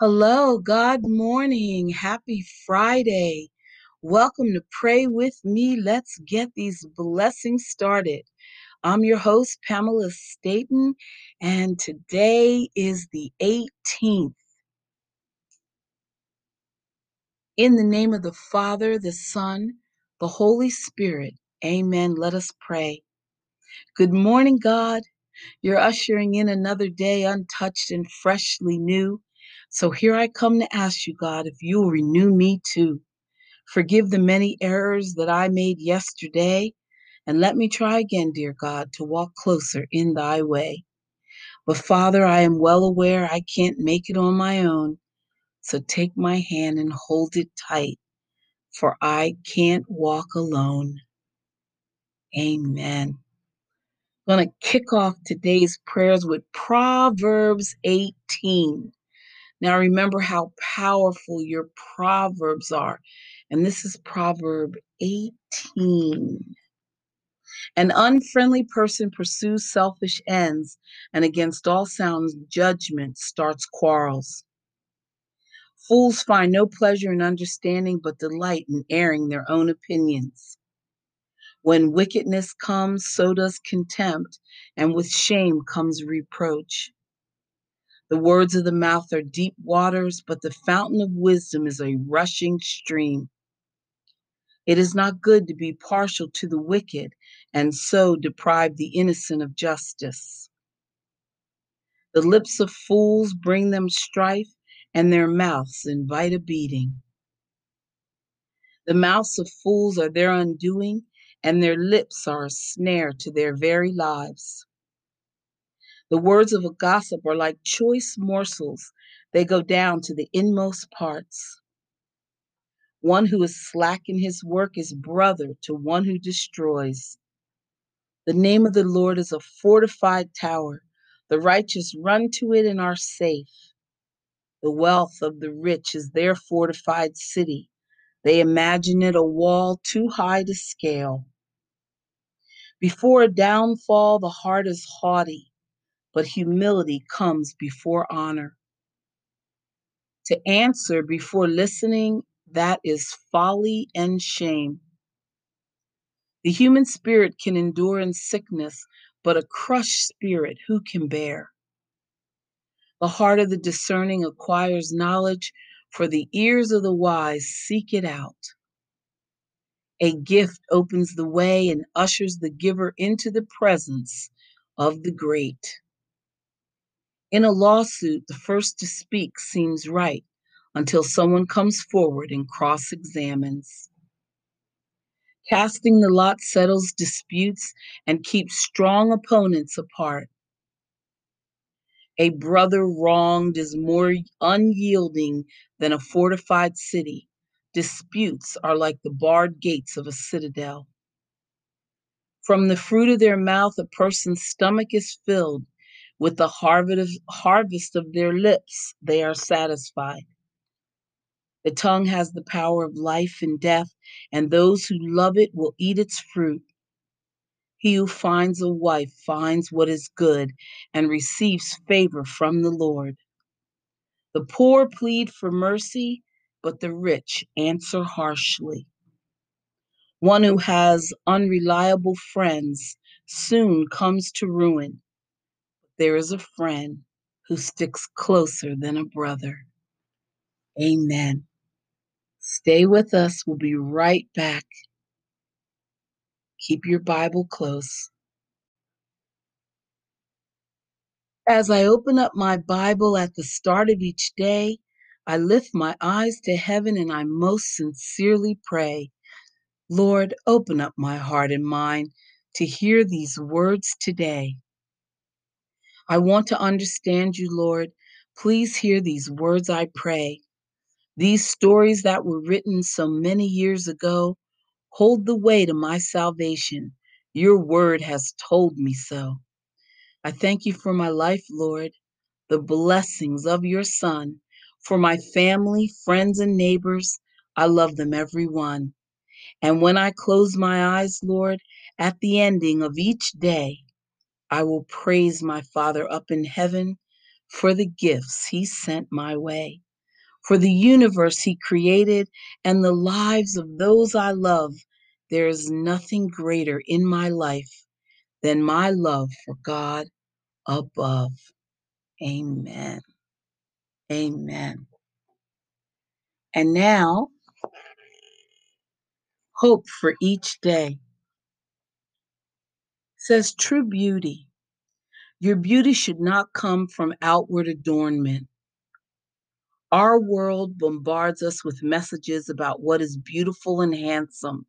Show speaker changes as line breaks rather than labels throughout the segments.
Hello, God morning. Happy Friday. Welcome to Pray With Me. Let's get these blessings started. I'm your host, Pamela Staten, and today is the 18th. In the name of the Father, the Son, the Holy Spirit. Amen. Let us pray. Good morning, God. You're ushering in another day untouched and freshly new. So here I come to ask you, God, if you will renew me too. Forgive the many errors that I made yesterday, and let me try again, dear God, to walk closer in thy way. But Father, I am well aware I can't make it on my own, so take my hand and hold it tight, for I can't walk alone. Amen. I'm going to kick off today's prayers with Proverbs 18. Now, remember how powerful your Proverbs are. And this is Proverb 18. An unfriendly person pursues selfish ends, and against all sound judgment starts quarrels. Fools find no pleasure in understanding, but delight in airing their own opinions. When wickedness comes, so does contempt, and with shame comes reproach. The words of the mouth are deep waters, but the fountain of wisdom is a rushing stream. It is not good to be partial to the wicked and so deprive the innocent of justice. The lips of fools bring them strife, and their mouths invite a beating. The mouths of fools are their undoing, and their lips are a snare to their very lives. The words of a gossip are like choice morsels, they go down to the inmost parts. One who is slack in his work is brother to one who destroys. The name of the Lord is a fortified tower. The righteous run to it and are safe. The wealth of the rich is their fortified city. They imagine it a wall too high to scale. Before a downfall, the heart is haughty but humility comes before honor. To answer before listening, that is folly and shame. The human spirit can endure in sickness, but a crushed spirit who can bear? The heart of the discerning acquires knowledge, for the ears of the wise seek it out. A gift opens the way and ushers the giver into the presence of the great. In a lawsuit, the first to speak seems right until someone comes forward and cross examines. Casting the lot settles disputes and keeps strong opponents apart. A brother wronged is more unyielding than a fortified city. Disputes are like the barred gates of a citadel. From the fruit of their mouth, a person's stomach is filled, with the harvest of their lips, they are satisfied. The tongue has the power of life and death, and those who love it will eat its fruit. He who finds a wife finds what is good and receives favor from the Lord. The poor plead for mercy, but the rich answer harshly. One who has unreliable friends soon comes to ruin there is a friend who sticks closer than a brother. Amen. Stay with us. We'll be right back. Keep your Bible close. As I open up my Bible at the start of each day, I lift my eyes to heaven and I most sincerely pray, Lord, open up my heart and mind to hear these words today. I want to understand you, Lord. Please hear these words, I pray. These stories that were written so many years ago hold the way to my salvation. Your word has told me so. I thank you for my life, Lord, the blessings of your Son, for my family, friends, and neighbors. I love them every one. And when I close my eyes, Lord, at the ending of each day, I will praise my Father up in heaven for the gifts he sent my way. For the universe he created and the lives of those I love, there is nothing greater in my life than my love for God above. Amen. Amen. And now, hope for each day says true beauty. Your beauty should not come from outward adornment. Our world bombards us with messages about what is beautiful and handsome.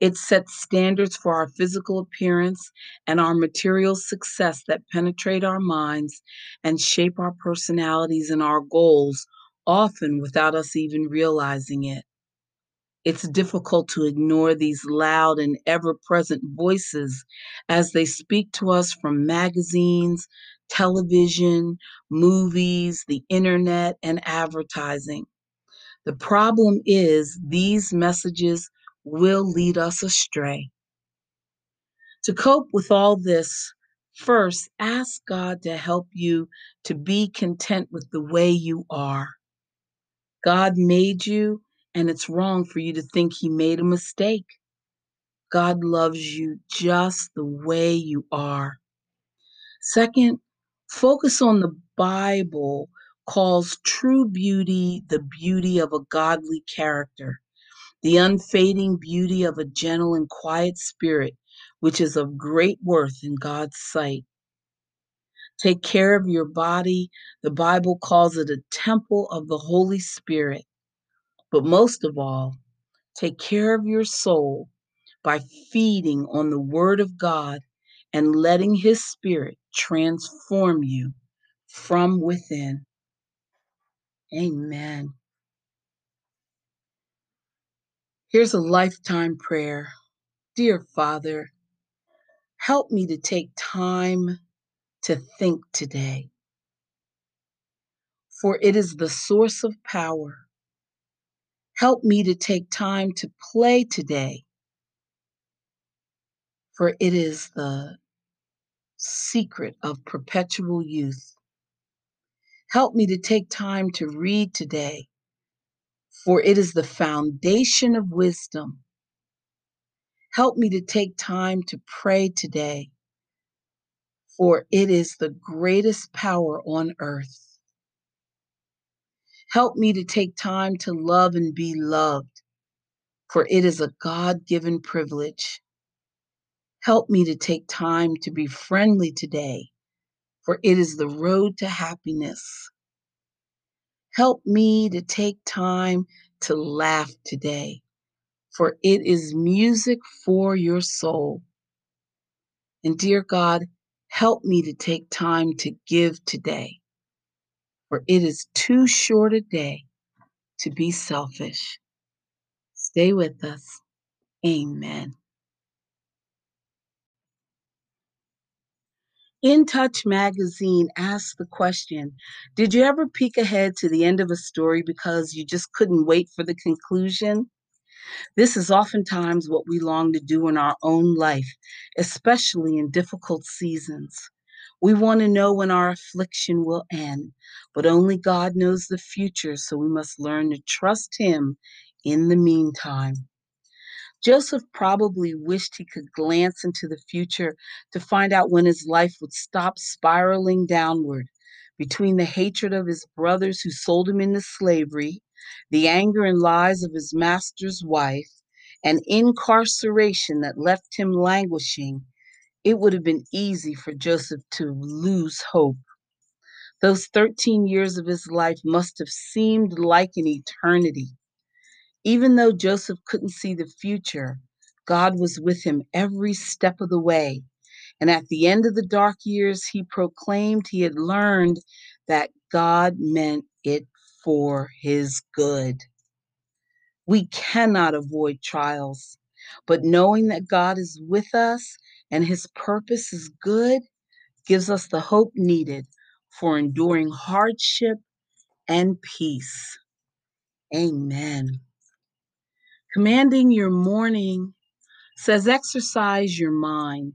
It sets standards for our physical appearance and our material success that penetrate our minds and shape our personalities and our goals, often without us even realizing it. It's difficult to ignore these loud and ever present voices as they speak to us from magazines, television, movies, the internet, and advertising. The problem is these messages will lead us astray. To cope with all this, first ask God to help you to be content with the way you are. God made you, and it's wrong for you to think He made a mistake. God loves you just the way you are. Second, focus on the Bible calls true beauty the beauty of a godly character, the unfading beauty of a gentle and quiet spirit, which is of great worth in God's sight. Take care of your body. The Bible calls it a temple of the Holy Spirit. But most of all, take care of your soul by feeding on the Word of God and letting His Spirit transform you from within. Amen. Here's a lifetime prayer. Dear Father, help me to take time to think today, for it is the source of power. Help me to take time to play today, for it is the secret of perpetual youth. Help me to take time to read today, for it is the foundation of wisdom. Help me to take time to pray today, for it is the greatest power on earth. Help me to take time to love and be loved, for it is a God given privilege. Help me to take time to be friendly today, for it is the road to happiness. Help me to take time to laugh today, for it is music for your soul. And dear God, help me to take time to give today, for it is too short a day to be selfish. Stay with us. Amen. In Touch magazine asked the question Did you ever peek ahead to the end of a story because you just couldn't wait for the conclusion? This is oftentimes what we long to do in our own life, especially in difficult seasons. We want to know when our affliction will end, but only God knows the future, so we must learn to trust Him in the meantime. Joseph probably wished he could glance into the future to find out when his life would stop spiraling downward between the hatred of his brothers who sold him into slavery, the anger and lies of his master's wife, and incarceration that left him languishing. It would have been easy for Joseph to lose hope. Those 13 years of his life must have seemed like an eternity. Even though Joseph couldn't see the future, God was with him every step of the way. And at the end of the dark years, he proclaimed he had learned that God meant it for his good. We cannot avoid trials, but knowing that God is with us and his purpose is good gives us the hope needed for enduring hardship and peace. Amen. Commanding your morning says exercise your mind.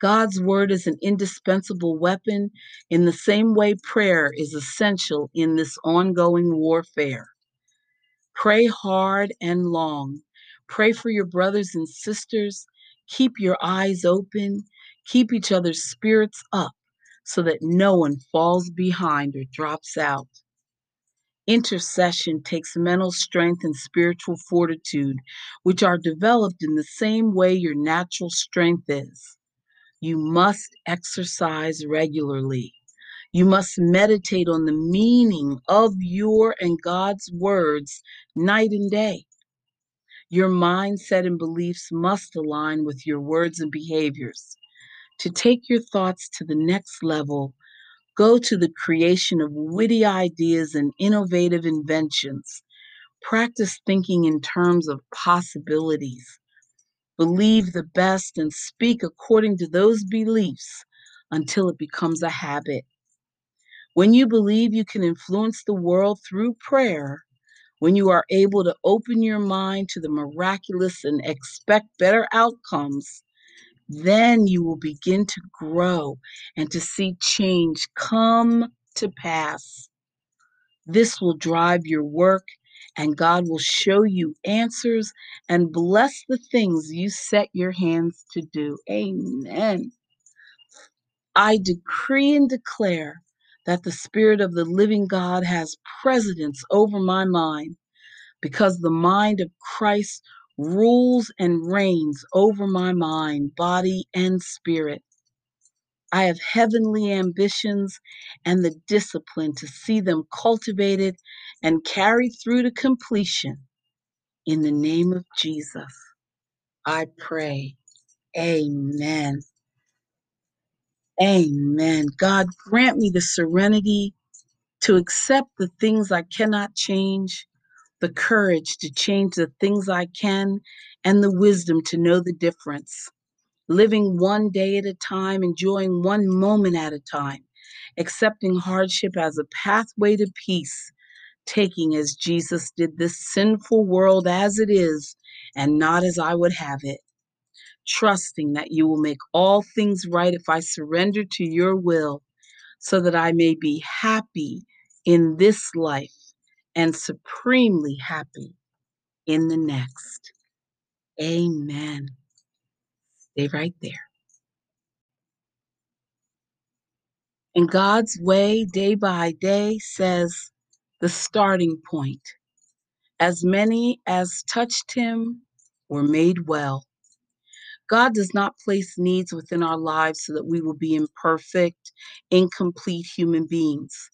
God's word is an indispensable weapon in the same way prayer is essential in this ongoing warfare. Pray hard and long. Pray for your brothers and sisters. Keep your eyes open. Keep each other's spirits up so that no one falls behind or drops out. Intercession takes mental strength and spiritual fortitude, which are developed in the same way your natural strength is. You must exercise regularly. You must meditate on the meaning of your and God's words night and day. Your mindset and beliefs must align with your words and behaviors. To take your thoughts to the next level, go to the creation of witty ideas and innovative inventions. Practice thinking in terms of possibilities. Believe the best and speak according to those beliefs until it becomes a habit. When you believe you can influence the world through prayer, when you are able to open your mind to the miraculous and expect better outcomes, then you will begin to grow and to see change come to pass. This will drive your work, and God will show you answers and bless the things you set your hands to do. Amen. I decree and declare that the Spirit of the living God has precedence over my mind because the mind of Christ rules and reigns over my mind, body, and spirit. I have heavenly ambitions and the discipline to see them cultivated and carried through to completion. In the name of Jesus, I pray. Amen. Amen. God, grant me the serenity to accept the things I cannot change, the courage to change the things I can, and the wisdom to know the difference. Living one day at a time, enjoying one moment at a time, accepting hardship as a pathway to peace, taking as Jesus did this sinful world as it is and not as I would have it trusting that you will make all things right if I surrender to your will, so that I may be happy in this life and supremely happy in the next. Amen. Stay right there. And God's way, day by day, says the starting point. As many as touched him were made well. God does not place needs within our lives so that we will be imperfect, incomplete human beings.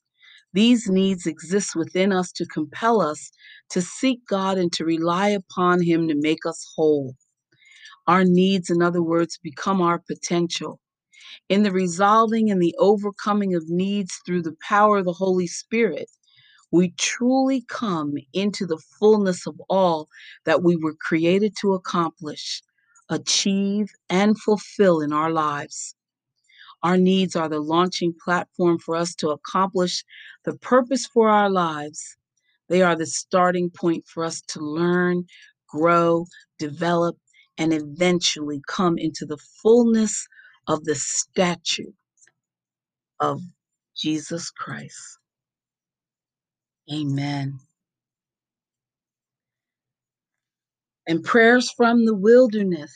These needs exist within us to compel us to seek God and to rely upon Him to make us whole. Our needs, in other words, become our potential. In the resolving and the overcoming of needs through the power of the Holy Spirit, we truly come into the fullness of all that we were created to accomplish, achieve, and fulfill in our lives. Our needs are the launching platform for us to accomplish the purpose for our lives. They are the starting point for us to learn, grow, develop, and eventually come into the fullness of the statue of Jesus Christ. Amen. And prayers from the wilderness.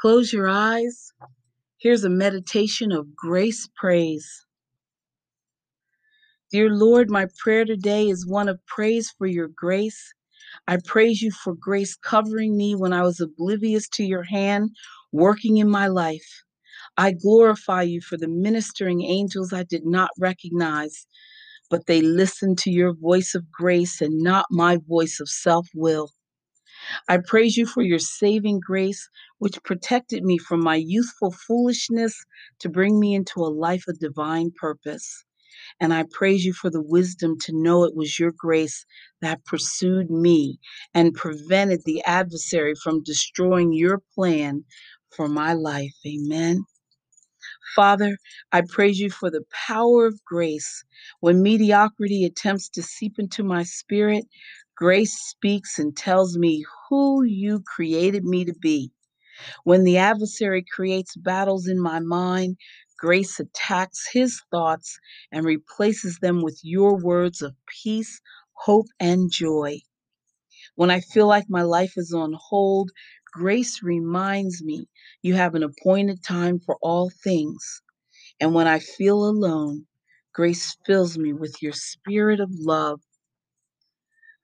Close your eyes. Here's a meditation of grace praise. Dear Lord, my prayer today is one of praise for your grace. I praise you for grace covering me when I was oblivious to your hand working in my life. I glorify you for the ministering angels I did not recognize, but they listened to your voice of grace and not my voice of self will. I praise you for your saving grace, which protected me from my youthful foolishness to bring me into a life of divine purpose. And I praise you for the wisdom to know it was your grace that pursued me and prevented the adversary from destroying your plan for my life. Amen. Father, I praise you for the power of grace. When mediocrity attempts to seep into my spirit, grace speaks and tells me who you created me to be. When the adversary creates battles in my mind, grace attacks his thoughts and replaces them with your words of peace, hope, and joy. When I feel like my life is on hold, grace reminds me you have an appointed time for all things. And when I feel alone, grace fills me with your spirit of love.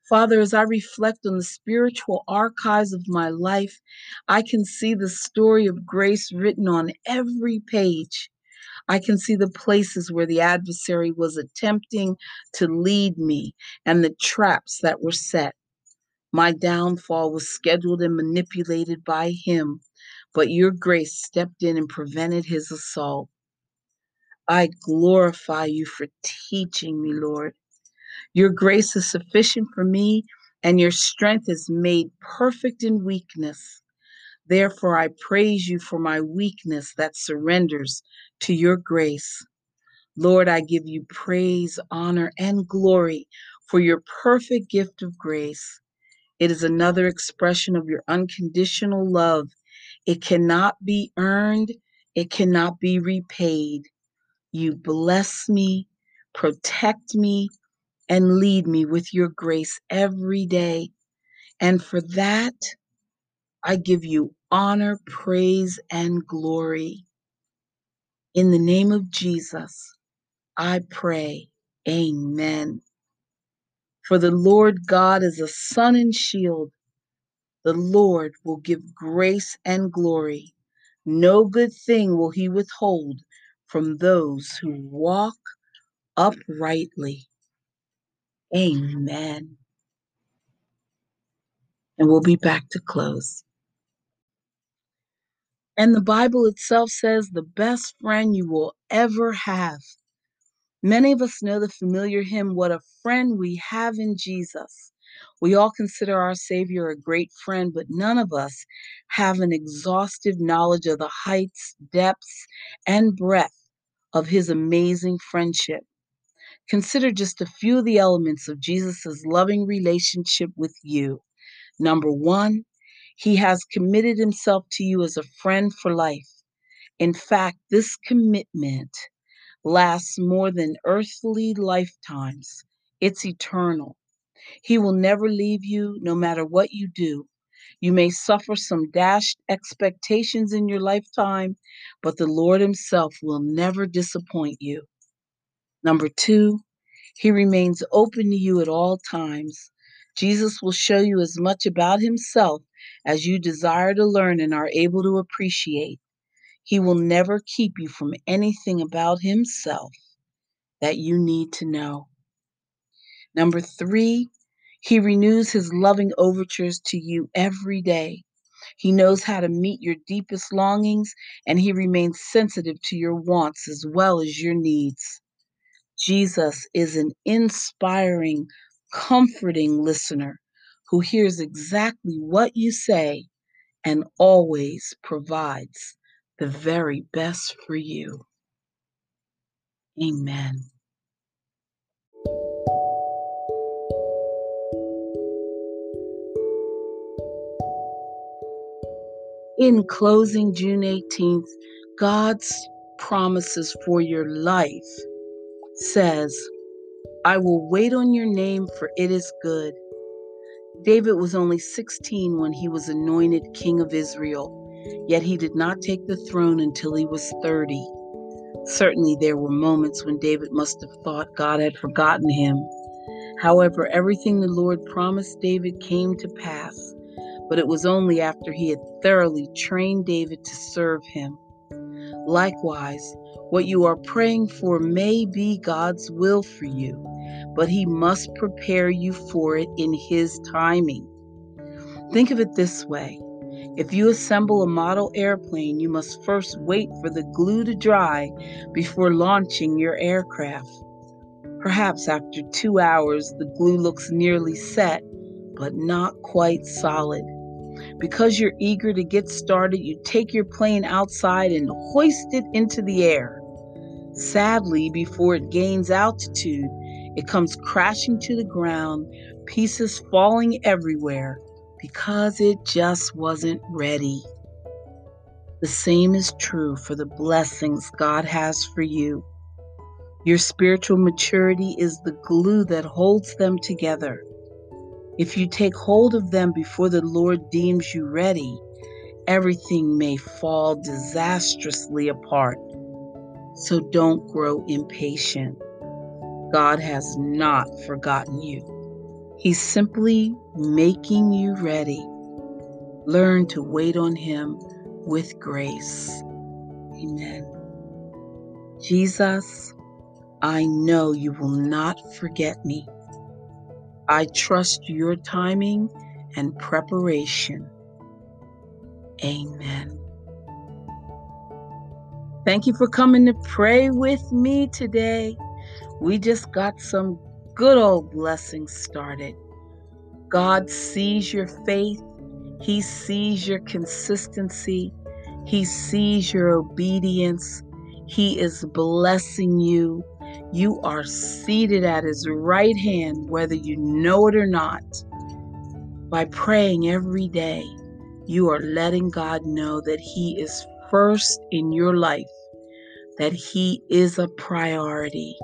Father, as I reflect on the spiritual archives of my life, I can see the story of grace written on every page. I can see the places where the adversary was attempting to lead me and the traps that were set. My downfall was scheduled and manipulated by him, but your grace stepped in and prevented his assault. I glorify you for teaching me, Lord. Your grace is sufficient for me, and your strength is made perfect in weakness. Therefore, I praise you for my weakness that surrenders to your grace. Lord, I give you praise, honor, and glory for your perfect gift of grace. It is another expression of your unconditional love. It cannot be earned, it cannot be repaid. You bless me, protect me, and lead me with your grace every day. And for that, I give you honor, praise, and glory. In the name of Jesus, I pray, Amen. For the Lord God is a sun and shield. The Lord will give grace and glory. No good thing will he withhold from those who walk uprightly. Amen. And we'll be back to close. And the Bible itself says the best friend you will ever have. Many of us know the familiar hymn, What a Friend We Have in Jesus. We all consider our Savior a great friend, but none of us have an exhaustive knowledge of the heights, depths, and breadth of his amazing friendship. Consider just a few of the elements of Jesus' loving relationship with you. Number one, he has committed himself to you as a friend for life. In fact, this commitment lasts more than earthly lifetimes, it's eternal. He will never leave you no matter what you do. You may suffer some dashed expectations in your lifetime, but the Lord Himself will never disappoint you. Number two, He remains open to you at all times. Jesus will show you as much about Himself as you desire to learn and are able to appreciate. He will never keep you from anything about Himself that you need to know. Number three, He renews His loving overtures to you every day. He knows how to meet your deepest longings, and He remains sensitive to your wants as well as your needs. Jesus is an inspiring, comforting listener who hears exactly what you say and always provides the very best for you. Amen. In closing, June 18th, God's promises for your life says, I will wait on your name, for it is good. David was only 16 when he was anointed king of Israel, yet he did not take the throne until he was 30. Certainly, there were moments when David must have thought God had forgotten him. However, everything the Lord promised David came to pass, but it was only after he had thoroughly trained David to serve him. Likewise, what you are praying for may be God's will for you, but He must prepare you for it in His timing. Think of it this way if you assemble a model airplane, you must first wait for the glue to dry before launching your aircraft. Perhaps after two hours, the glue looks nearly set, but not quite solid. Because you're eager to get started, you take your plane outside and hoist it into the air. Sadly, before it gains altitude, it comes crashing to the ground, pieces falling everywhere because it just wasn't ready. The same is true for the blessings God has for you. Your spiritual maturity is the glue that holds them together. If you take hold of them before the Lord deems you ready, everything may fall disastrously apart. So don't grow impatient. God has not forgotten you. He's simply making you ready. Learn to wait on Him with grace. Amen. Jesus, I know you will not forget me. I trust your timing and preparation. Amen. Thank you for coming to pray with me today. We just got some good old blessings started. God sees your faith, He sees your consistency, He sees your obedience. He is blessing you. You are seated at His right hand, whether you know it or not. By praying every day, you are letting God know that He is first in your life, that He is a priority.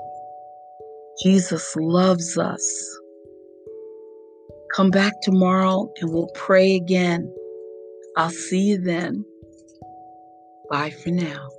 Jesus loves us. Come back tomorrow and we'll pray again. I'll see you then. Bye for now.